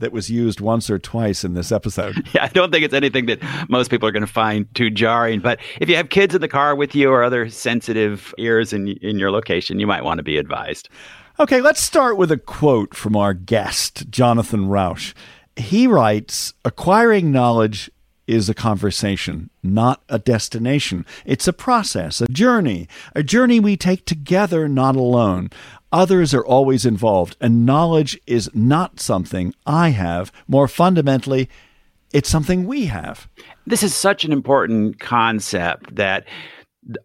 that was used once or twice in this episode. Yeah, I don't think it's anything that most people are going to find too jarring. But if you have kids in the car with you or other sensitive ears in, in your location, you might want to be advised. Okay, let's start with a quote from our guest, Jonathan Rauch. He writes Acquiring knowledge is a conversation, not a destination. It's a process, a journey, a journey we take together, not alone. Others are always involved, and knowledge is not something I have. More fundamentally, it's something we have. This is such an important concept that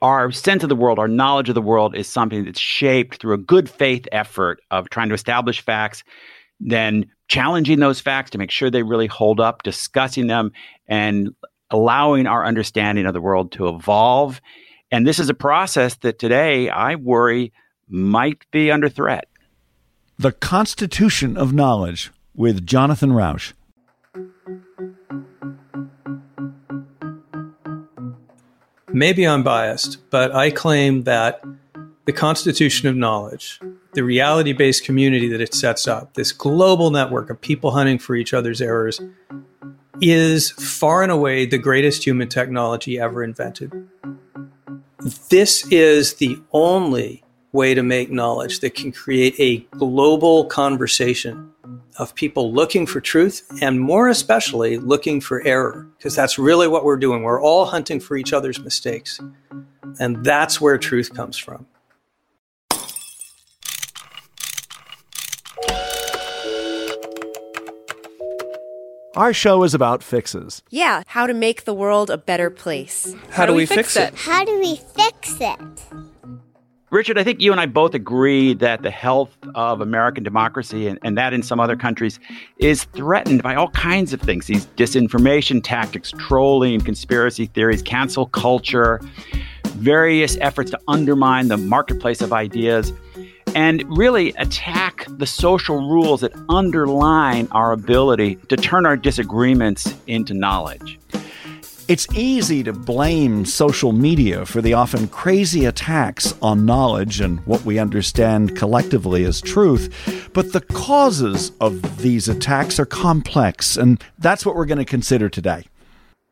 our sense of the world, our knowledge of the world is something that's shaped through a good faith effort of trying to establish facts, then challenging those facts to make sure they really hold up, discussing them, and allowing our understanding of the world to evolve. And this is a process that today I worry might be under threat. The Constitution of Knowledge with Jonathan Rauch. Maybe I'm biased, but I claim that the Constitution of Knowledge, the reality based community that it sets up, this global network of people hunting for each other's errors, is far and away the greatest human technology ever invented. This is the only way to make knowledge that can create a global conversation of people looking for truth and more especially looking for error, because that's really what we're doing. We're all hunting for each other's mistakes. And that's where truth comes from. Our show is about fixes. Yeah, how to make the world a better place. How, do, we, fix, it? How do we fix it? Richard, I think you and I both agree that the health of American democracy and, and that in some other countries is threatened by all kinds of things these disinformation tactics, trolling, conspiracy theories, cancel culture, various efforts to undermine the marketplace of ideas, and really attack the social rules that underline our ability to turn our disagreements into knowledge. It's easy to blame social media for the often crazy attacks on knowledge and what we understand collectively as truth, but the causes of these attacks are complex, and that's what we're going to consider today.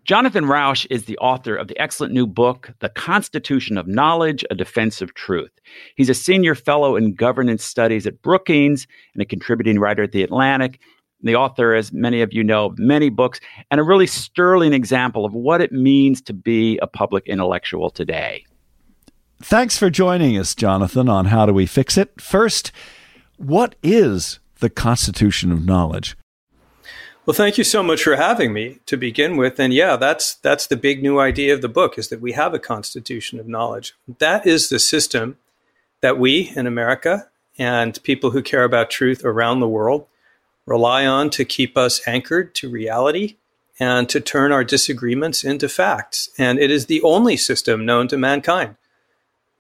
Jonathan Rauch is the author of the excellent new book, The Constitution of Knowledge A Defense of Truth. He's a senior fellow in governance studies at Brookings and a contributing writer at The Atlantic. The author, as many of you know, many books, and a really sterling example of what it means to be a public intellectual today. Thanks for joining us, Jonathan, on How Do We Fix It. First, what is the Constitution of Knowledge? Well, thank you so much for having me to begin with. And yeah, that's that's the big new idea of the book is that we have a constitution of knowledge. That is the system that we in America and people who care about truth around the world rely on to keep us anchored to reality and to turn our disagreements into facts. And it is the only system known to mankind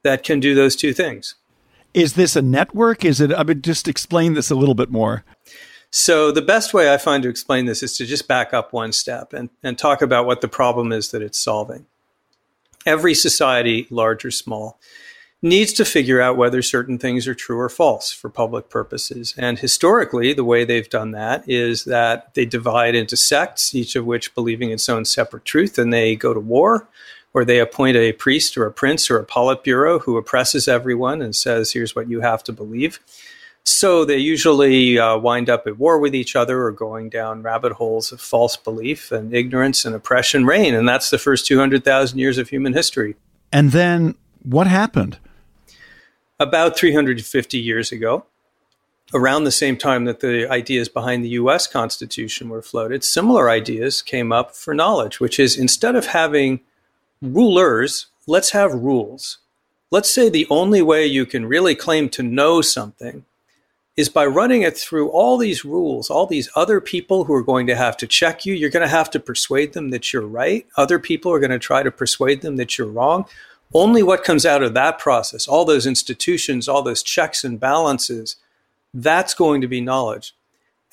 that can do those two things. Is this a network? Is it I mean just explain this a little bit more. So, the best way I find to explain this is to just back up one step and, and talk about what the problem is that it's solving. Every society, large or small, needs to figure out whether certain things are true or false for public purposes. And historically, the way they've done that is that they divide into sects, each of which believing its own separate truth, and they go to war, or they appoint a priest or a prince or a politburo who oppresses everyone and says, here's what you have to believe. So they usually uh, wind up at war with each other or going down rabbit holes of false belief and ignorance and oppression reign. And that's the first 200,000 years of human history. And then what happened? About 350 years ago, around the same time that the ideas behind the US Constitution were floated, similar ideas came up for knowledge, which is instead of having rulers, let's have rules. Let's say the only way you can really claim to know something is by running it through all these rules, all these other people who are going to have to check you. You're going to have to persuade them that you're right. Other people are going to try to persuade them that you're wrong. Only what comes out of that process, all those institutions, all those checks and balances, that's going to be knowledge.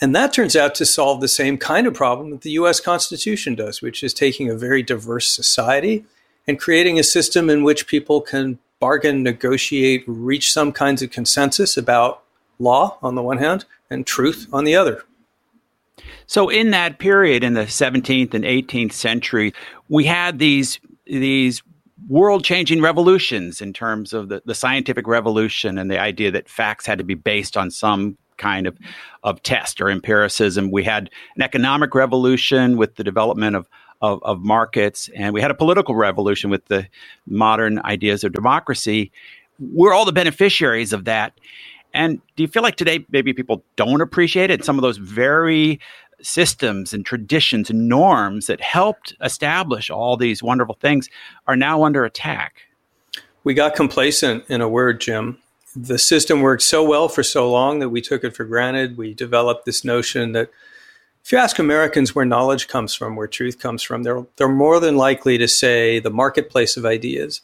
And that turns out to solve the same kind of problem that the US Constitution does, which is taking a very diverse society and creating a system in which people can bargain, negotiate, reach some kinds of consensus about law on the one hand and truth on the other. So in that period in the 17th and 18th century, we had these these world-changing revolutions in terms of the, the scientific revolution and the idea that facts had to be based on some kind of, of test or empiricism. We had an economic revolution with the development of, of, of markets, and we had a political revolution with the modern ideas of democracy. We're all the beneficiaries of that. And do you feel like today maybe people don't appreciate it? Some of those very systems and traditions and norms that helped establish all these wonderful things are now under attack. We got complacent, in a word, Jim. The system worked so well for so long that we took it for granted. We developed this notion that if you ask Americans where knowledge comes from, where truth comes from, they're, they're more than likely to say the marketplace of ideas.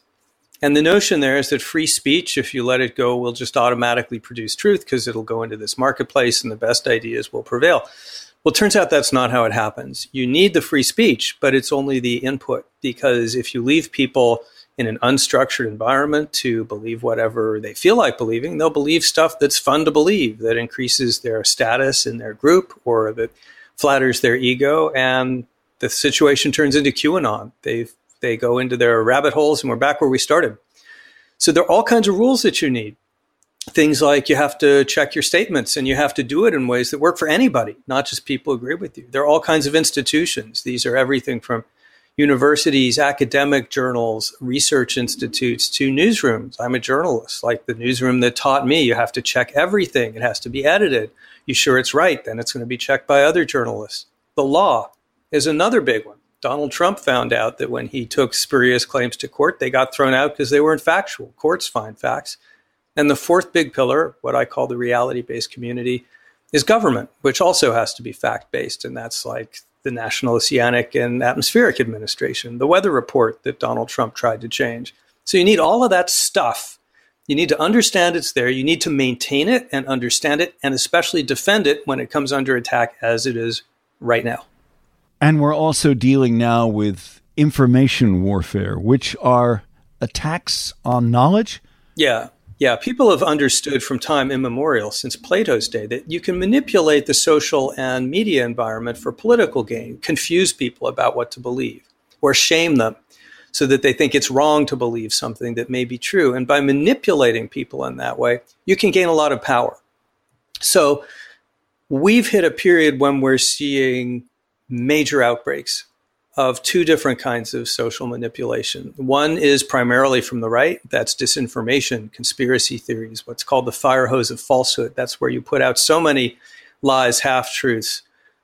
And the notion there is that free speech, if you let it go, will just automatically produce truth because it'll go into this marketplace and the best ideas will prevail. Well, it turns out that's not how it happens. You need the free speech, but it's only the input because if you leave people in an unstructured environment to believe whatever they feel like believing, they'll believe stuff that's fun to believe, that increases their status in their group or that flatters their ego. And the situation turns into QAnon. They've they go into their rabbit holes, and we're back where we started. So there are all kinds of rules that you need. Things like you have to check your statements and you have to do it in ways that work for anybody, not just people who agree with you. There are all kinds of institutions. These are everything from universities, academic journals, research institutes to newsrooms. I'm a journalist, like the newsroom that taught me you have to check everything. It has to be edited. You sure it's right? Then it's going to be checked by other journalists. The law is another big one. Donald Trump found out that when he took spurious claims to court, they got thrown out because they weren't factual. Courts find facts. And the fourth big pillar, what I call the reality based community, is government, which also has to be fact based. And that's like the National Oceanic and Atmospheric Administration, the weather report that Donald Trump tried to change. So you need all of that stuff. You need to understand it's there. You need to maintain it and understand it, and especially defend it when it comes under attack as it is right now. And we're also dealing now with information warfare, which are attacks on knowledge. Yeah. Yeah, people have understood from time immemorial, since Plato's day, that you can manipulate the social and media environment for political gain, confuse people about what to believe, or shame them so that they think it's wrong to believe something that may be true. And by manipulating people in that way, you can gain a lot of power. So we've hit a period when we're seeing major outbreaks of two different kinds of social manipulation. One is primarily from the right, that's disinformation, conspiracy theories, what's called the fire hose of falsehood. That's where you put out so many lies, half truths,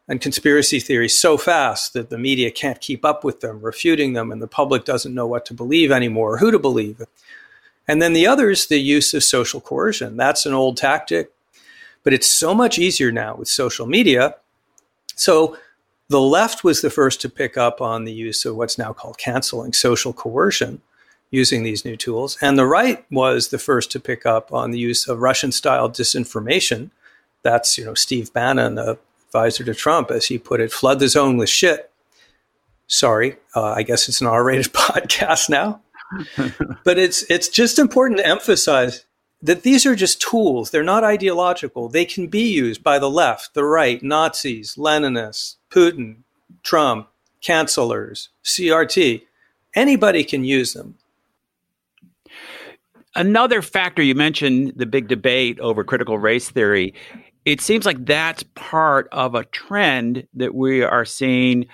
and conspiracy theories so fast that the media can't keep up with them, refuting them, and the public doesn't know what to believe anymore who to believe. And then the other is the use of social coercion. That's an old tactic, but it's so much easier now with social media. So the left was the first to pick up on the use of what's now called canceling social coercion using these new tools. And the right was the first to pick up on the use of Russian style disinformation. That's, you know, Steve Bannon, a advisor to Trump, as he put it, flood the zone with shit. Sorry, uh, I guess it's an R rated podcast now. but it's it's just important to emphasize that these are just tools. They're not ideological. They can be used by the left, the right, Nazis, Leninists, Putin, Trump, cancelers, CRT. Anybody can use them. Another factor you mentioned the big debate over critical race theory. It seems like that's part of a trend that we are seeing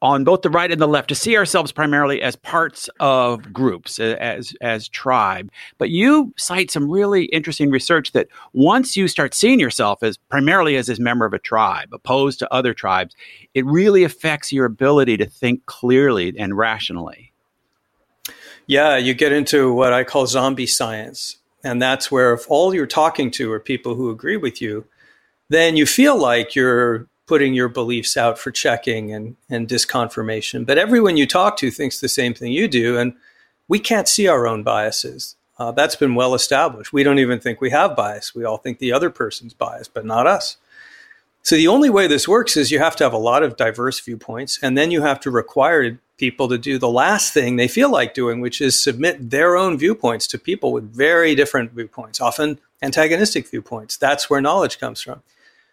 on both the right and the left to see ourselves primarily as parts of groups as as tribe. But you cite some really interesting research that once you start seeing yourself as primarily as a member of a tribe opposed to other tribes it really affects your ability to think clearly and rationally. Yeah you get into what i call zombie science And that's where if all you're talking to are people who agree with you, then you feel like you're putting your beliefs out for checking and, and disconfirmation. But everyone you talk to thinks the same thing you do. And we can't see our own biases. Uh, that's been well established. We don't even think we have bias. We all think the other person's biased, but not us. So the only way this works is you have to have a lot of diverse viewpoints, and then you have to require people to do the last thing they feel like doing, which is submit their own viewpoints to people with very different viewpoints, often antagonistic viewpoints. That's where knowledge comes from.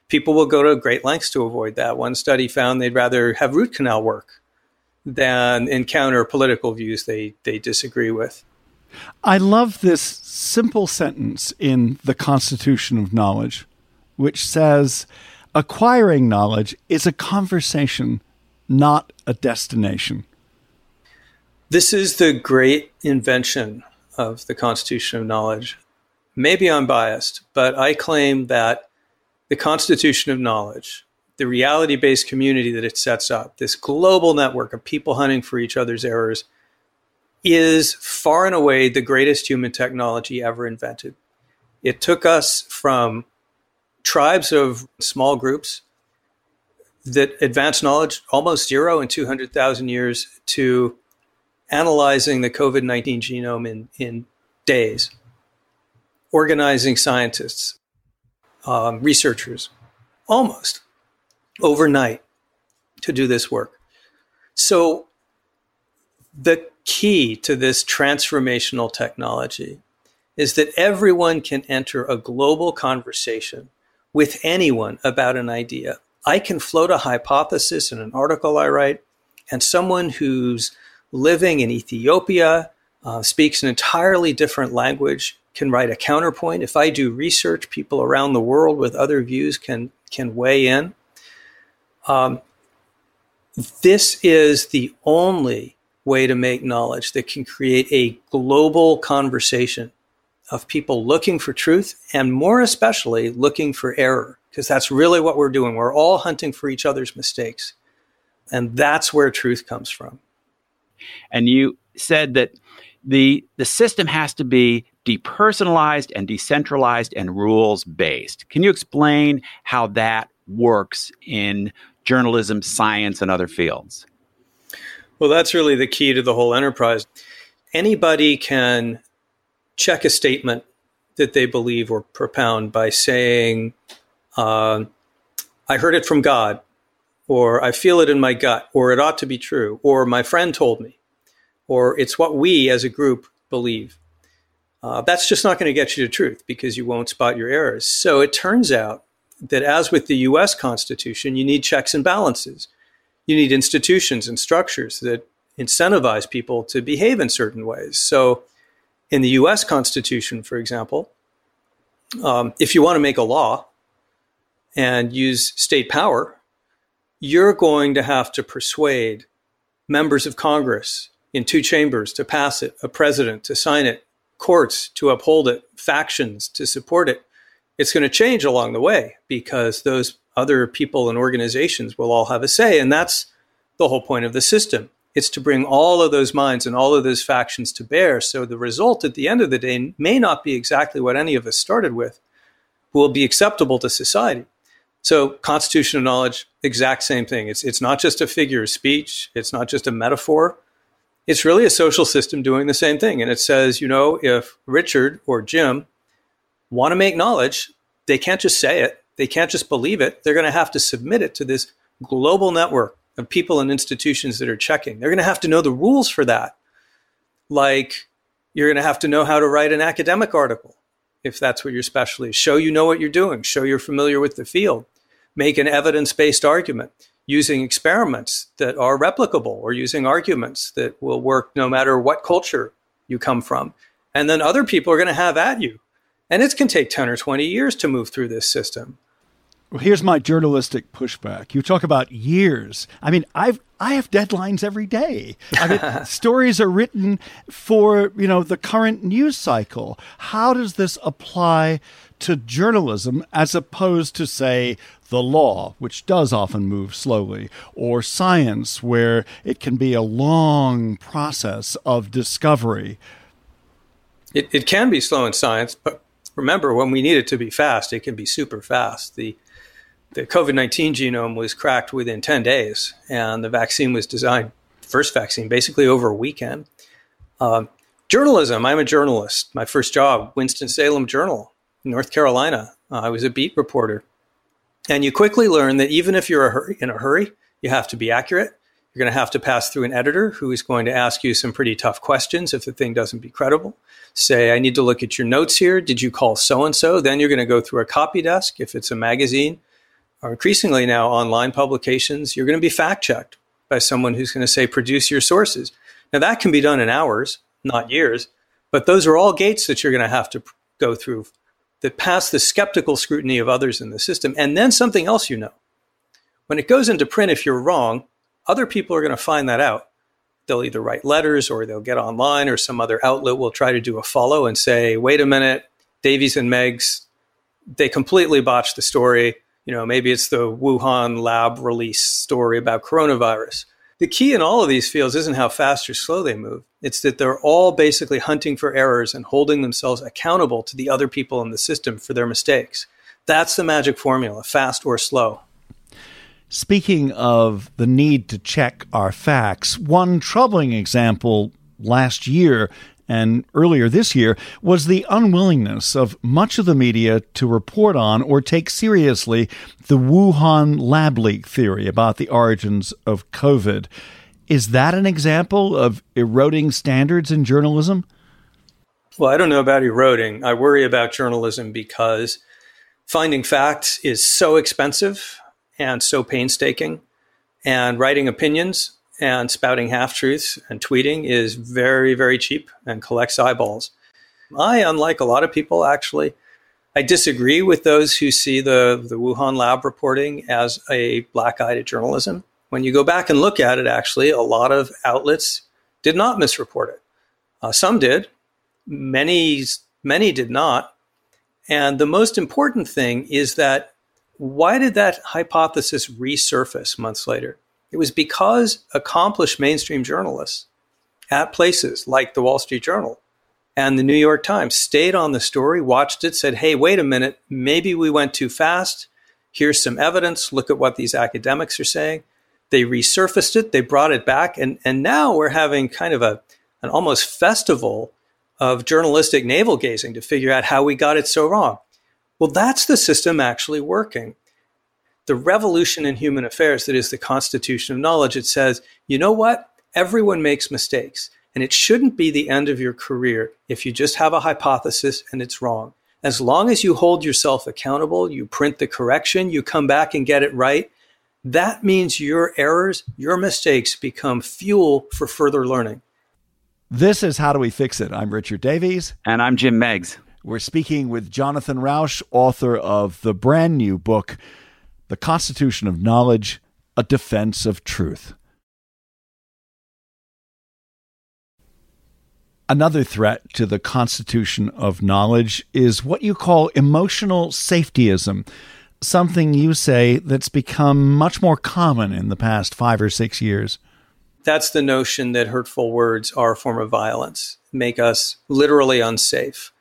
People will go to great lengths to avoid that. One study found they'd rather have root canal work than encounter political views they, they disagree with. I love this simple sentence in the Constitution of Knowledge, which says acquiring knowledge is a conversation, not a destination. This is the great invention of the Constitution of Knowledge. Maybe I'm biased, but I claim that the Constitution of Knowledge, the reality based community that it sets up, this global network of people hunting for each other's errors, is far and away the greatest human technology ever invented. It took us from tribes of small groups that advanced knowledge almost zero in 200,000 years to analyzing the COVID 19 genome in, in days, organizing scientists, um, researchers, almost overnight to do this work. So the key to this transformational technology is that everyone can enter a global conversation with anyone about an idea. I can float a hypothesis in an article I write, and someone who's living in Ethiopia uh, speaks an entirely different language can write a counterpoint. If I do research, people around the world with other views can can weigh in. Um, this is the only way to make knowledge that can create a global conversation of people looking for truth and more especially looking for error because that's really what we're doing. We're all hunting for each other's mistakes. And that's where truth comes from. And you said that the the system has to be depersonalized and decentralized and rules based. Can you explain how that works in journalism, science, and other fields? Well, that's really the key to the whole enterprise. Anybody can check a statement that they believe or propound by saying, uh, I heard it from God, or I feel it in my gut, or it ought to be true, or my friend told me, or it's what we as a group believe. Uh, that's just not going to get you to truth because you won't spot your errors. So it turns out that, as with the US Constitution, you need checks and balances you need institutions and structures that incentivize people to behave in certain ways. So, in the US Constitution, for example, um, if you want to make a law and use state power, you're going to have to persuade members of Congress in two chambers to pass it, a president to sign it, courts to uphold it, factions to support it. It's going to change along the way because those other people and organizations will all have a say. And that's the whole point of the system. It's to bring all of those minds and all of those factions to bear. So the result at the end of the day may not be exactly what any of us started with, but will be acceptable to society. So constitutional knowledge, exact same thing. It's, it's not just a figure of speech. It's not just a metaphor. It's really a social system doing the same thing. And it says, you know, if Richard or Jim want to make knowledge, they can't just say it. They can't just believe it. They're going to have to submit it to this global network of people and institutions that are checking. They're going to have to know the rules for that. Like you're going to have to know how to write an academic article if that's what your specialty is. Show you know what you're doing, show you're familiar with the field, make an evidence based argument using experiments that are replicable or using arguments that will work no matter what culture you come from. And then other people are going to have at you. And it can take 10 or 20 years to move through this system. Well, here's my journalistic pushback. You talk about years. I mean, I've I have deadlines every day. I mean, stories are written for, you know, the current news cycle. How does this apply to journalism as opposed to say the law, which does often move slowly, or science where it can be a long process of discovery? It, it can be slow in science, but remember, when we need it to be fast, it can be super fast. The the COVID 19 genome was cracked within 10 days, and the vaccine was designed, first vaccine, basically over a weekend. Um, journalism I'm a journalist. My first job, Winston-Salem Journal, North Carolina. Uh, I was a beat reporter. And you quickly learn that even if you're in a hurry, you have to be accurate. You're going to have to pass through an editor who is going to ask you some pretty tough questions if the thing doesn't be credible. Say, I need to look at your notes here. Did you call so and so? Then you're going to go through a copy desk if it's a magazine or increasingly now online publications. You're going to be fact checked by someone who's going to say, produce your sources. Now, that can be done in hours, not years, but those are all gates that you're going to have to go through that pass the skeptical scrutiny of others in the system. And then something else you know. When it goes into print, if you're wrong, other people are going to find that out. They'll either write letters or they'll get online or some other outlet will try to do a follow and say, wait a minute, Davies and Meigs, they completely botched the story. You know, maybe it's the Wuhan lab release story about coronavirus. The key in all of these fields isn't how fast or slow they move. It's that they're all basically hunting for errors and holding themselves accountable to the other people in the system for their mistakes. That's the magic formula, fast or slow. Speaking of the need to check our facts, one troubling example last year and earlier this year was the unwillingness of much of the media to report on or take seriously the Wuhan lab leak theory about the origins of COVID. Is that an example of eroding standards in journalism? Well, I don't know about eroding. I worry about journalism because finding facts is so expensive and so painstaking, and writing opinions and spouting half truths and tweeting is very, very cheap and collects eyeballs. I, unlike a lot of people, actually, I disagree with those who see the, the Wuhan lab reporting as a black eye to journalism. When you go back and look at it, actually, a lot of outlets did not misreport it. Uh, some did, many, many did not. And the most important thing is that why did that hypothesis resurface months later? It was because accomplished mainstream journalists at places like the Wall Street Journal and the New York Times stayed on the story, watched it, said, hey, wait a minute, maybe we went too fast. Here's some evidence. Look at what these academics are saying. They resurfaced it, they brought it back, and, and now we're having kind of a an almost festival of journalistic navel gazing to figure out how we got it so wrong. Well, that's the system actually working the revolution in human affairs that is the constitution of knowledge. It says, you know what? Everyone makes mistakes. And it shouldn't be the end of your career if you just have a hypothesis and it's wrong. As long as you hold yourself accountable, you print the correction, you come back and get it right, that means your errors, your mistakes become fuel for further learning. This is How Do We Fix It? I'm Richard Davies. And I'm Jim Meigs. We're speaking with Jonathan Rauch, author of the brand new book, the Constitution of Knowledge, a defense of truth. Another threat to the Constitution of Knowledge is what you call emotional safetyism, something you say that's become much more common in the past five or six years. That's the notion that hurtful words are a form of violence, make us literally unsafe.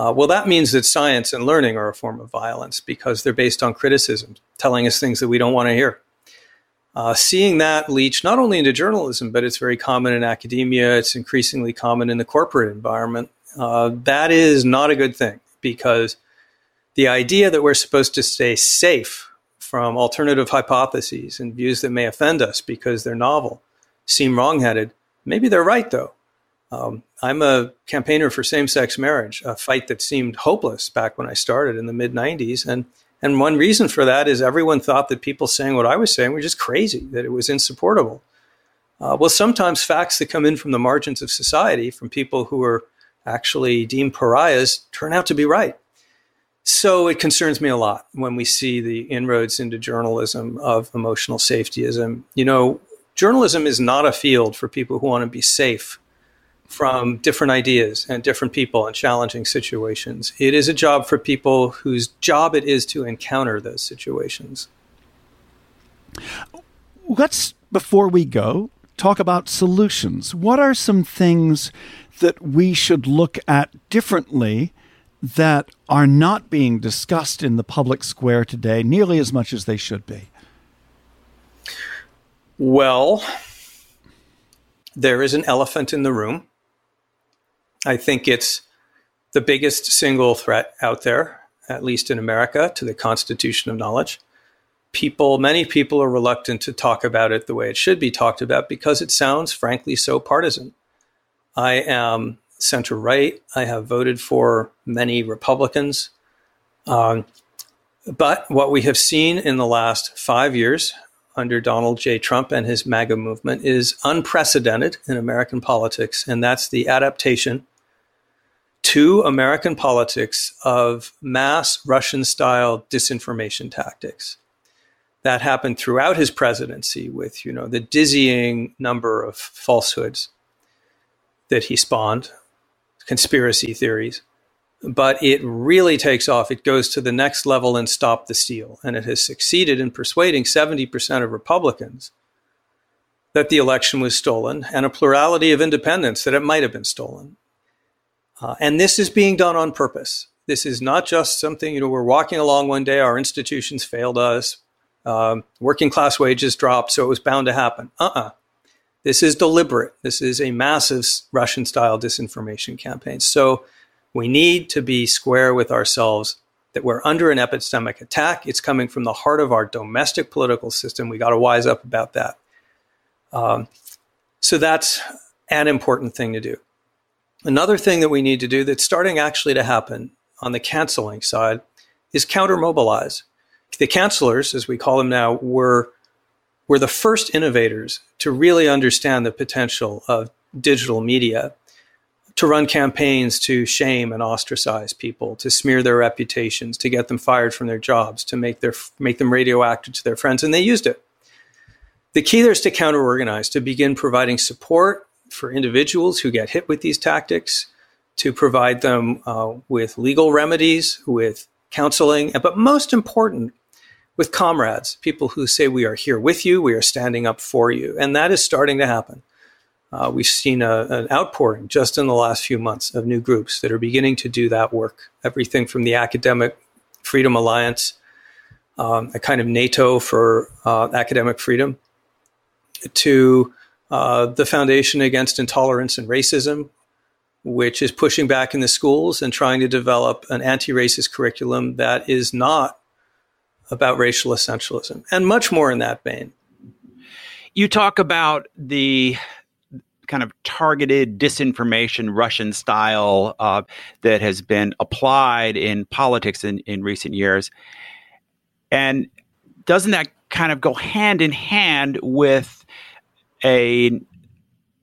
Uh, well, that means that science and learning are a form of violence because they're based on criticism, telling us things that we don't want to hear. Uh, seeing that leach not only into journalism, but it's very common in academia, it's increasingly common in the corporate environment. Uh, that is not a good thing because the idea that we're supposed to stay safe from alternative hypotheses and views that may offend us because they're novel seem wrongheaded. Maybe they're right, though. Um, I'm a campaigner for same-sex marriage, a fight that seemed hopeless back when I started in the mid '90s, and and one reason for that is everyone thought that people saying what I was saying were just crazy, that it was insupportable. Uh, well, sometimes facts that come in from the margins of society, from people who are actually deemed pariahs, turn out to be right. So it concerns me a lot when we see the inroads into journalism of emotional safetyism. You know, journalism is not a field for people who want to be safe from different ideas and different people and challenging situations. It is a job for people whose job it is to encounter those situations. Let's, before we go, talk about solutions. What are some things that we should look at differently that are not being discussed in the public square today nearly as much as they should be? Well, there is an elephant in the room. I think it's the biggest single threat out there, at least in America, to the constitution of knowledge. People, many people are reluctant to talk about it the way it should be talked about because it sounds, frankly, so partisan. I am center right. I have voted for many Republicans. Um, but what we have seen in the last five years under Donald J. Trump and his MAGA movement is unprecedented in American politics, and that's the adaptation to American politics of mass Russian style disinformation tactics. That happened throughout his presidency with, you know, the dizzying number of falsehoods that he spawned, conspiracy theories. But it really takes off. It goes to the next level and stop the steal. And it has succeeded in persuading 70% of Republicans that the election was stolen and a plurality of independents that it might have been stolen. Uh, and this is being done on purpose. This is not just something, you know, we're walking along one day, our institutions failed us, um, working class wages dropped, so it was bound to happen. Uh uh This is deliberate. This is a massive Russian style disinformation campaign. So we need to be square with ourselves that we're under an epistemic attack. It's coming from the heart of our domestic political system. We got to wise up about that. Um, so that's an important thing to do. Another thing that we need to do that's starting actually to happen on the canceling side is counter mobilize. The cancelers, as we call them now, were, were the first innovators to really understand the potential of digital media to run campaigns to shame and ostracize people, to smear their reputations, to get them fired from their jobs, to make their make them radioactive to their friends, and they used it. The key there is to counter organize, to begin providing support for individuals who get hit with these tactics, to provide them uh, with legal remedies, with counseling, but most important, with comrades, people who say, We are here with you, we are standing up for you. And that is starting to happen. Uh, we've seen a, an outpouring just in the last few months of new groups that are beginning to do that work. Everything from the Academic Freedom Alliance, um, a kind of NATO for uh, academic freedom, to uh, the Foundation Against Intolerance and Racism, which is pushing back in the schools and trying to develop an anti racist curriculum that is not about racial essentialism, and much more in that vein. You talk about the kind of targeted disinformation, Russian style, uh, that has been applied in politics in, in recent years. And doesn't that kind of go hand in hand with a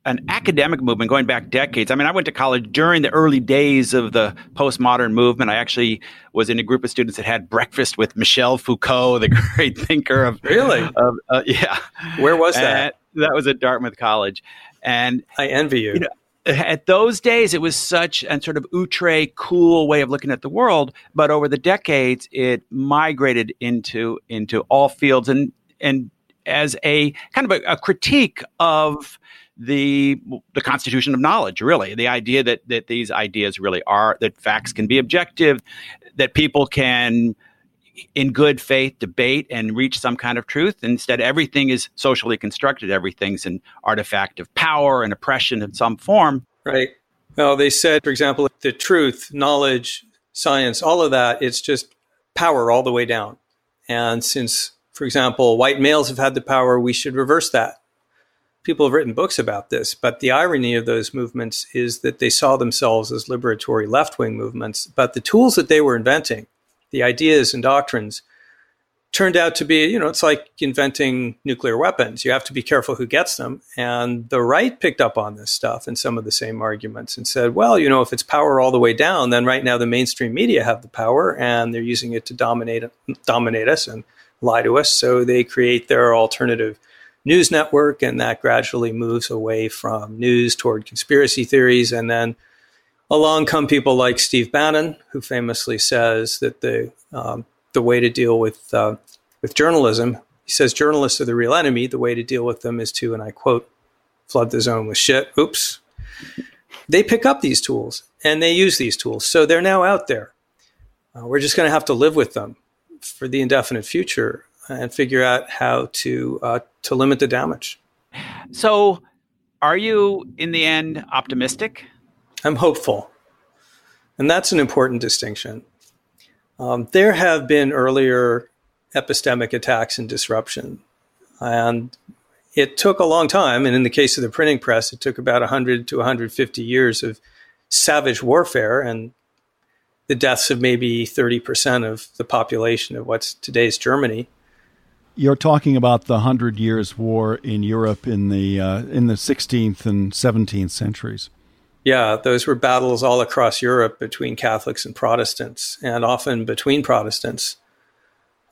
an academic movement going back decades. I mean, I went to college during the early days of the postmodern movement. I actually was in a group of students that had breakfast with Michel Foucault, the great thinker of really, of, uh, yeah. Where was that? And that was at Dartmouth College, and I envy you. you know, at those days, it was such a sort of outre, cool way of looking at the world. But over the decades, it migrated into into all fields and and as a kind of a, a critique of the the constitution of knowledge really. The idea that that these ideas really are that facts can be objective that people can in good faith debate and reach some kind of truth. Instead everything is socially constructed. Everything's an artifact of power and oppression in some form. Right. Well they said for example the truth knowledge science all of that it's just power all the way down. And since for example, white males have had the power, we should reverse that. People have written books about this, but the irony of those movements is that they saw themselves as liberatory left wing movements, but the tools that they were inventing, the ideas and doctrines, turned out to be, you know, it's like inventing nuclear weapons. You have to be careful who gets them. And the right picked up on this stuff and some of the same arguments and said, well, you know, if it's power all the way down, then right now the mainstream media have the power and they're using it to dominate dominate us and lie to us. So they create their alternative news network, and that gradually moves away from news toward conspiracy theories. And then along come people like Steve Bannon, who famously says that the um, the way to deal with uh, with journalism, he says journalists are the real enemy. The way to deal with them is to, and I quote, flood the zone with shit. Oops. they pick up these tools and they use these tools. So they're now out there. Uh, we're just going to have to live with them for the indefinite future and figure out how to uh, to limit the damage. So, are you in the end optimistic? I'm hopeful, and that's an important distinction. Um, there have been earlier epistemic attacks and disruption, and it took a long time. And in the case of the printing press, it took about 100 to 150 years of savage warfare and the deaths of maybe 30% of the population of what's today's Germany. You're talking about the Hundred Years' War in Europe in the uh, in the 16th and 17th centuries. Yeah, those were battles all across Europe between Catholics and Protestants, and often between Protestants.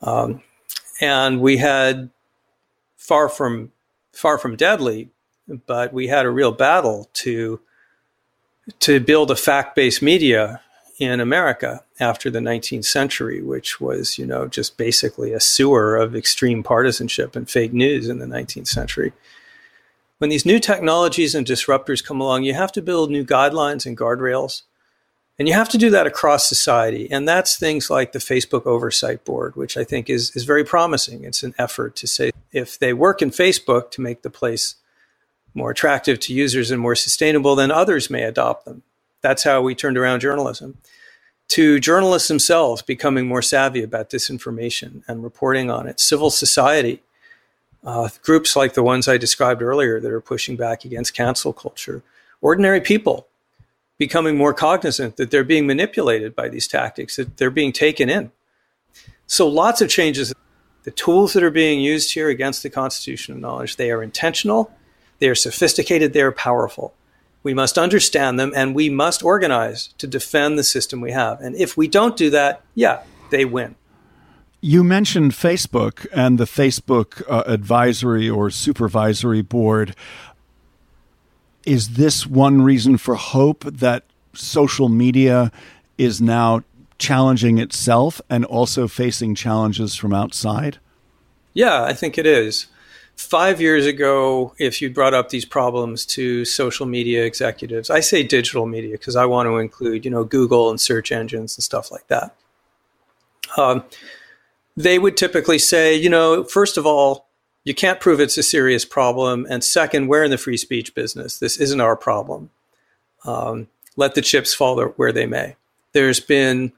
Um, and we had far from far from deadly, but we had a real battle to to build a fact-based media in America after the 19th century, which was, you know, just basically a sewer of extreme partisanship and fake news in the 19th century. When these new technologies and disruptors come along, you have to build new guidelines and guardrails. And you have to do that across society. And that's things like the Facebook Oversight Board, which I think is, is very promising. It's an effort to say if they work in Facebook to make the place more attractive to users and more sustainable, then others may adopt them. That's how we turned around journalism. To journalists themselves becoming more savvy about disinformation and reporting on it, civil society, uh, groups like the ones I described earlier that are pushing back against cancel culture, ordinary people becoming more cognizant that they're being manipulated by these tactics, that they're being taken in. So lots of changes. The tools that are being used here against the Constitution of Knowledge, they are intentional, they are sophisticated, they are powerful. We must understand them and we must organize to defend the system we have. And if we don't do that, yeah, they win. You mentioned Facebook and the Facebook uh, advisory or supervisory board. Is this one reason for hope that social media is now challenging itself and also facing challenges from outside? Yeah, I think it is five years ago, if you brought up these problems to social media executives, I say digital media because I want to include, you know, Google and search engines and stuff like that. Um, they would typically say, you know, first of all, you can't prove it's a serious problem, and second, we're in the free speech business. This isn't our problem. Um, let the chips fall where they may. There's been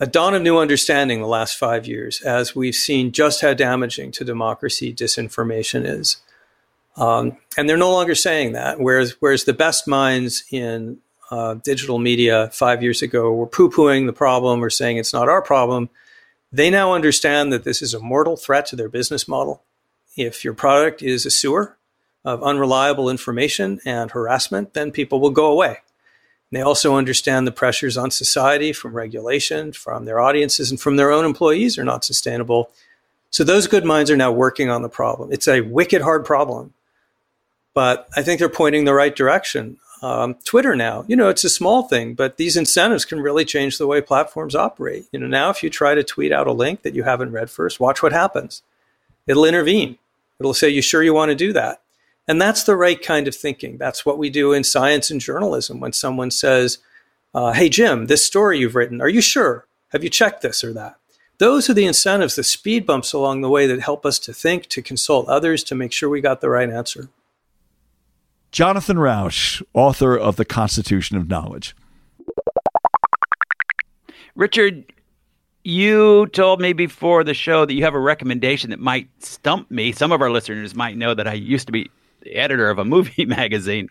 a dawn of new understanding the last five years as we've seen just how damaging to democracy disinformation is. Um, and they're no longer saying that, whereas, whereas the best minds in uh, digital media five years ago were poo pooing the problem or saying it's not our problem. They now understand that this is a mortal threat to their business model. If your product is a sewer of unreliable information and harassment, then people will go away. They also understand the pressures on society from regulation, from their audiences, and from their own employees are not sustainable. So those good minds are now working on the problem. It's a wicked hard problem, but I think they're pointing the right direction. Um, Twitter now, you know, it's a small thing, but these incentives can really change the way platforms operate. You know, now if you try to tweet out a link that you haven't read first, watch what happens. It'll intervene. It'll say, "You sure you want to do that?" And that's the right kind of thinking. That's what we do in science and journalism when someone says, uh, Hey, Jim, this story you've written, are you sure? Have you checked this or that? Those are the incentives, the speed bumps along the way that help us to think, to consult others, to make sure we got the right answer. Jonathan Rauch, author of The Constitution of Knowledge. Richard, you told me before the show that you have a recommendation that might stump me. Some of our listeners might know that I used to be the editor of a movie magazine,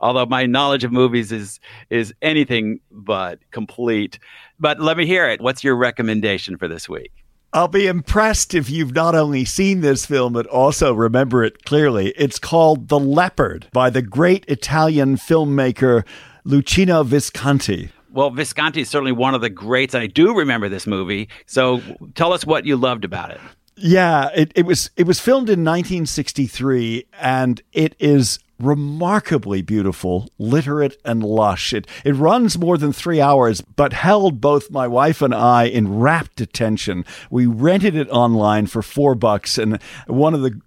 although my knowledge of movies is is anything but complete. But let me hear it. What's your recommendation for this week? I'll be impressed if you've not only seen this film, but also remember it clearly. It's called The Leopard by the great Italian filmmaker Luchino Visconti. Well, Visconti is certainly one of the greats. I do remember this movie. So tell us what you loved about it. Yeah, it, it was it was filmed in 1963, and it is remarkably beautiful, literate, and lush. It it runs more than three hours, but held both my wife and I in rapt attention. We rented it online for four bucks, and one of the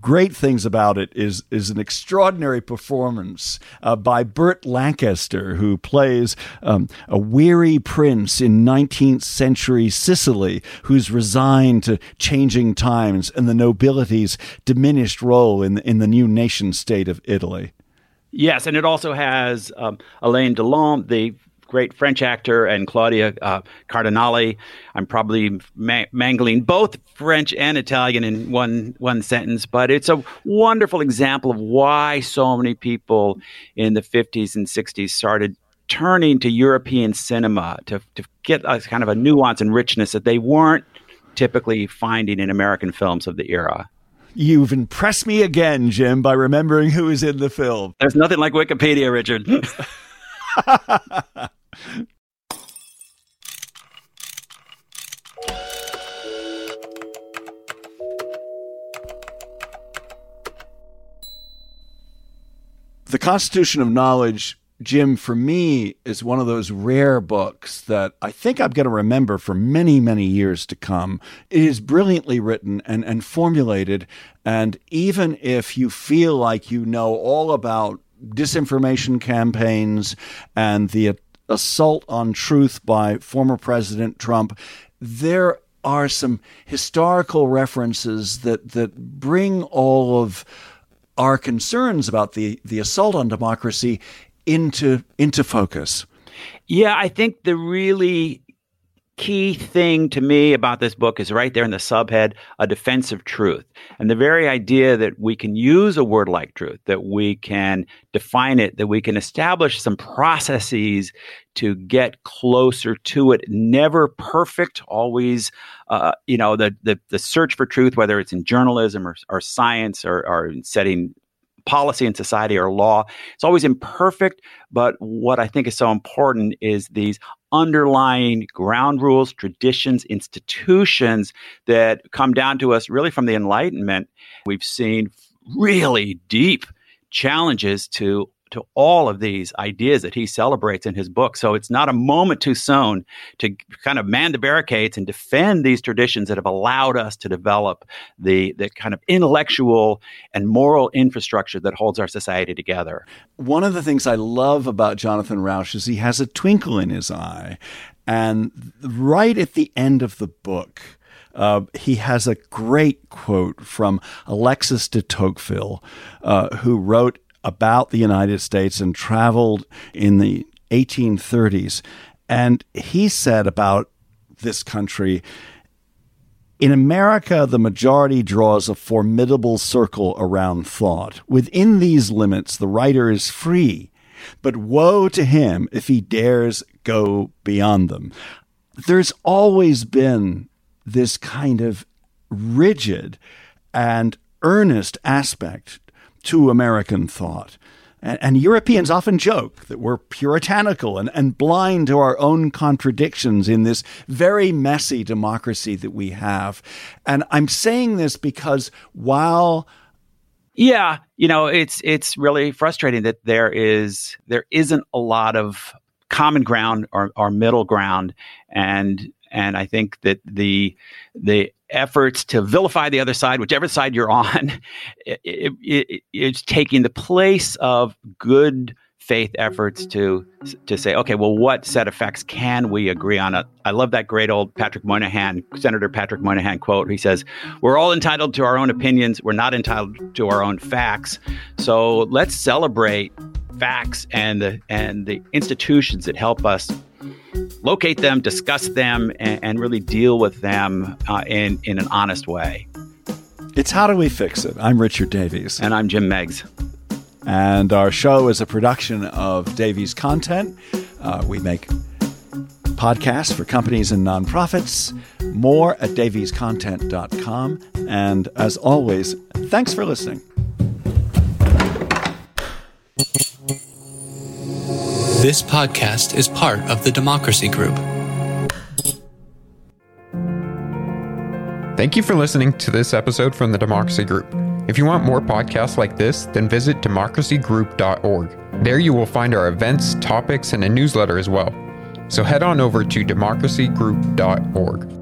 great things about it is is an extraordinary performance uh, by Burt Lancaster, who plays um, a weary prince in 19th century Sicily, who's resigned to changing times and the nobility's diminished role in in the new nation state of Italy. Yes, and it also has um, Alain Delon, the great French actor, and Claudia uh, Cardinale. I'm probably ma- mangling both French and Italian in one one sentence, but it's a wonderful example of why so many people in the 50s and 60s started turning to European cinema to, to get a kind of a nuance and richness that they weren't typically finding in American films of the era. You've impressed me again, Jim, by remembering who is in the film. There's nothing like Wikipedia, Richard. the Constitution of Knowledge, Jim, for me, is one of those rare books that I think I'm going to remember for many, many years to come. It is brilliantly written and, and formulated. And even if you feel like you know all about disinformation campaigns and the assault on truth by former President Trump, there are some historical references that that bring all of our concerns about the the assault on democracy into into focus. Yeah, I think the really key thing to me about this book is right there in the subhead a defense of truth. And the very idea that we can use a word like truth that we can define it that we can establish some processes to get closer to it. Never perfect always uh, you know the, the the search for truth whether it's in journalism or, or science or, or in setting policy in society or law. It's always imperfect, but what I think is so important is these underlying ground rules, traditions, institutions that come down to us really from the Enlightenment. We've seen really deep challenges to to all of these ideas that he celebrates in his book. So it's not a moment too soon to kind of man the barricades and defend these traditions that have allowed us to develop the, the kind of intellectual and moral infrastructure that holds our society together. One of the things I love about Jonathan Rauch is he has a twinkle in his eye. And right at the end of the book, uh, he has a great quote from Alexis de Tocqueville, uh, who wrote about the United States and traveled in the 1830s. And he said about this country, in America, the majority draws a formidable circle around thought. Within these limits, the writer is free, but woe to him if he dares go beyond them. There's always been this kind of rigid and earnest aspect to American thought. And, and, Europeans often joke that we're puritanical and, and blind to our own contradictions in this very messy democracy that we have. And I'm saying this because while yeah, you know, it's it's really frustrating that there is there isn't a lot of common ground or, or middle ground and and I think that the the efforts to vilify the other side, whichever side you're on, it, it, it, it's taking the place of good faith efforts to to say, okay, well, what set of facts can we agree on? I love that great old Patrick Moynihan, Senator Patrick Moynihan quote. He says, "We're all entitled to our own opinions. We're not entitled to our own facts. So let's celebrate facts and the and the institutions that help us locate them, discuss them, and, and really deal with them uh, in, in an honest way. It's How Do We Fix It? I'm Richard Davies. And I'm Jim Meigs. And our show is a production of Davies Content. Uh, we make podcasts for companies and nonprofits. More at daviescontent.com. And as always, thanks for listening. This podcast is part of the Democracy Group. Thank you for listening to this episode from the Democracy Group. If you want more podcasts like this, then visit democracygroup.org. There you will find our events, topics, and a newsletter as well. So head on over to democracygroup.org.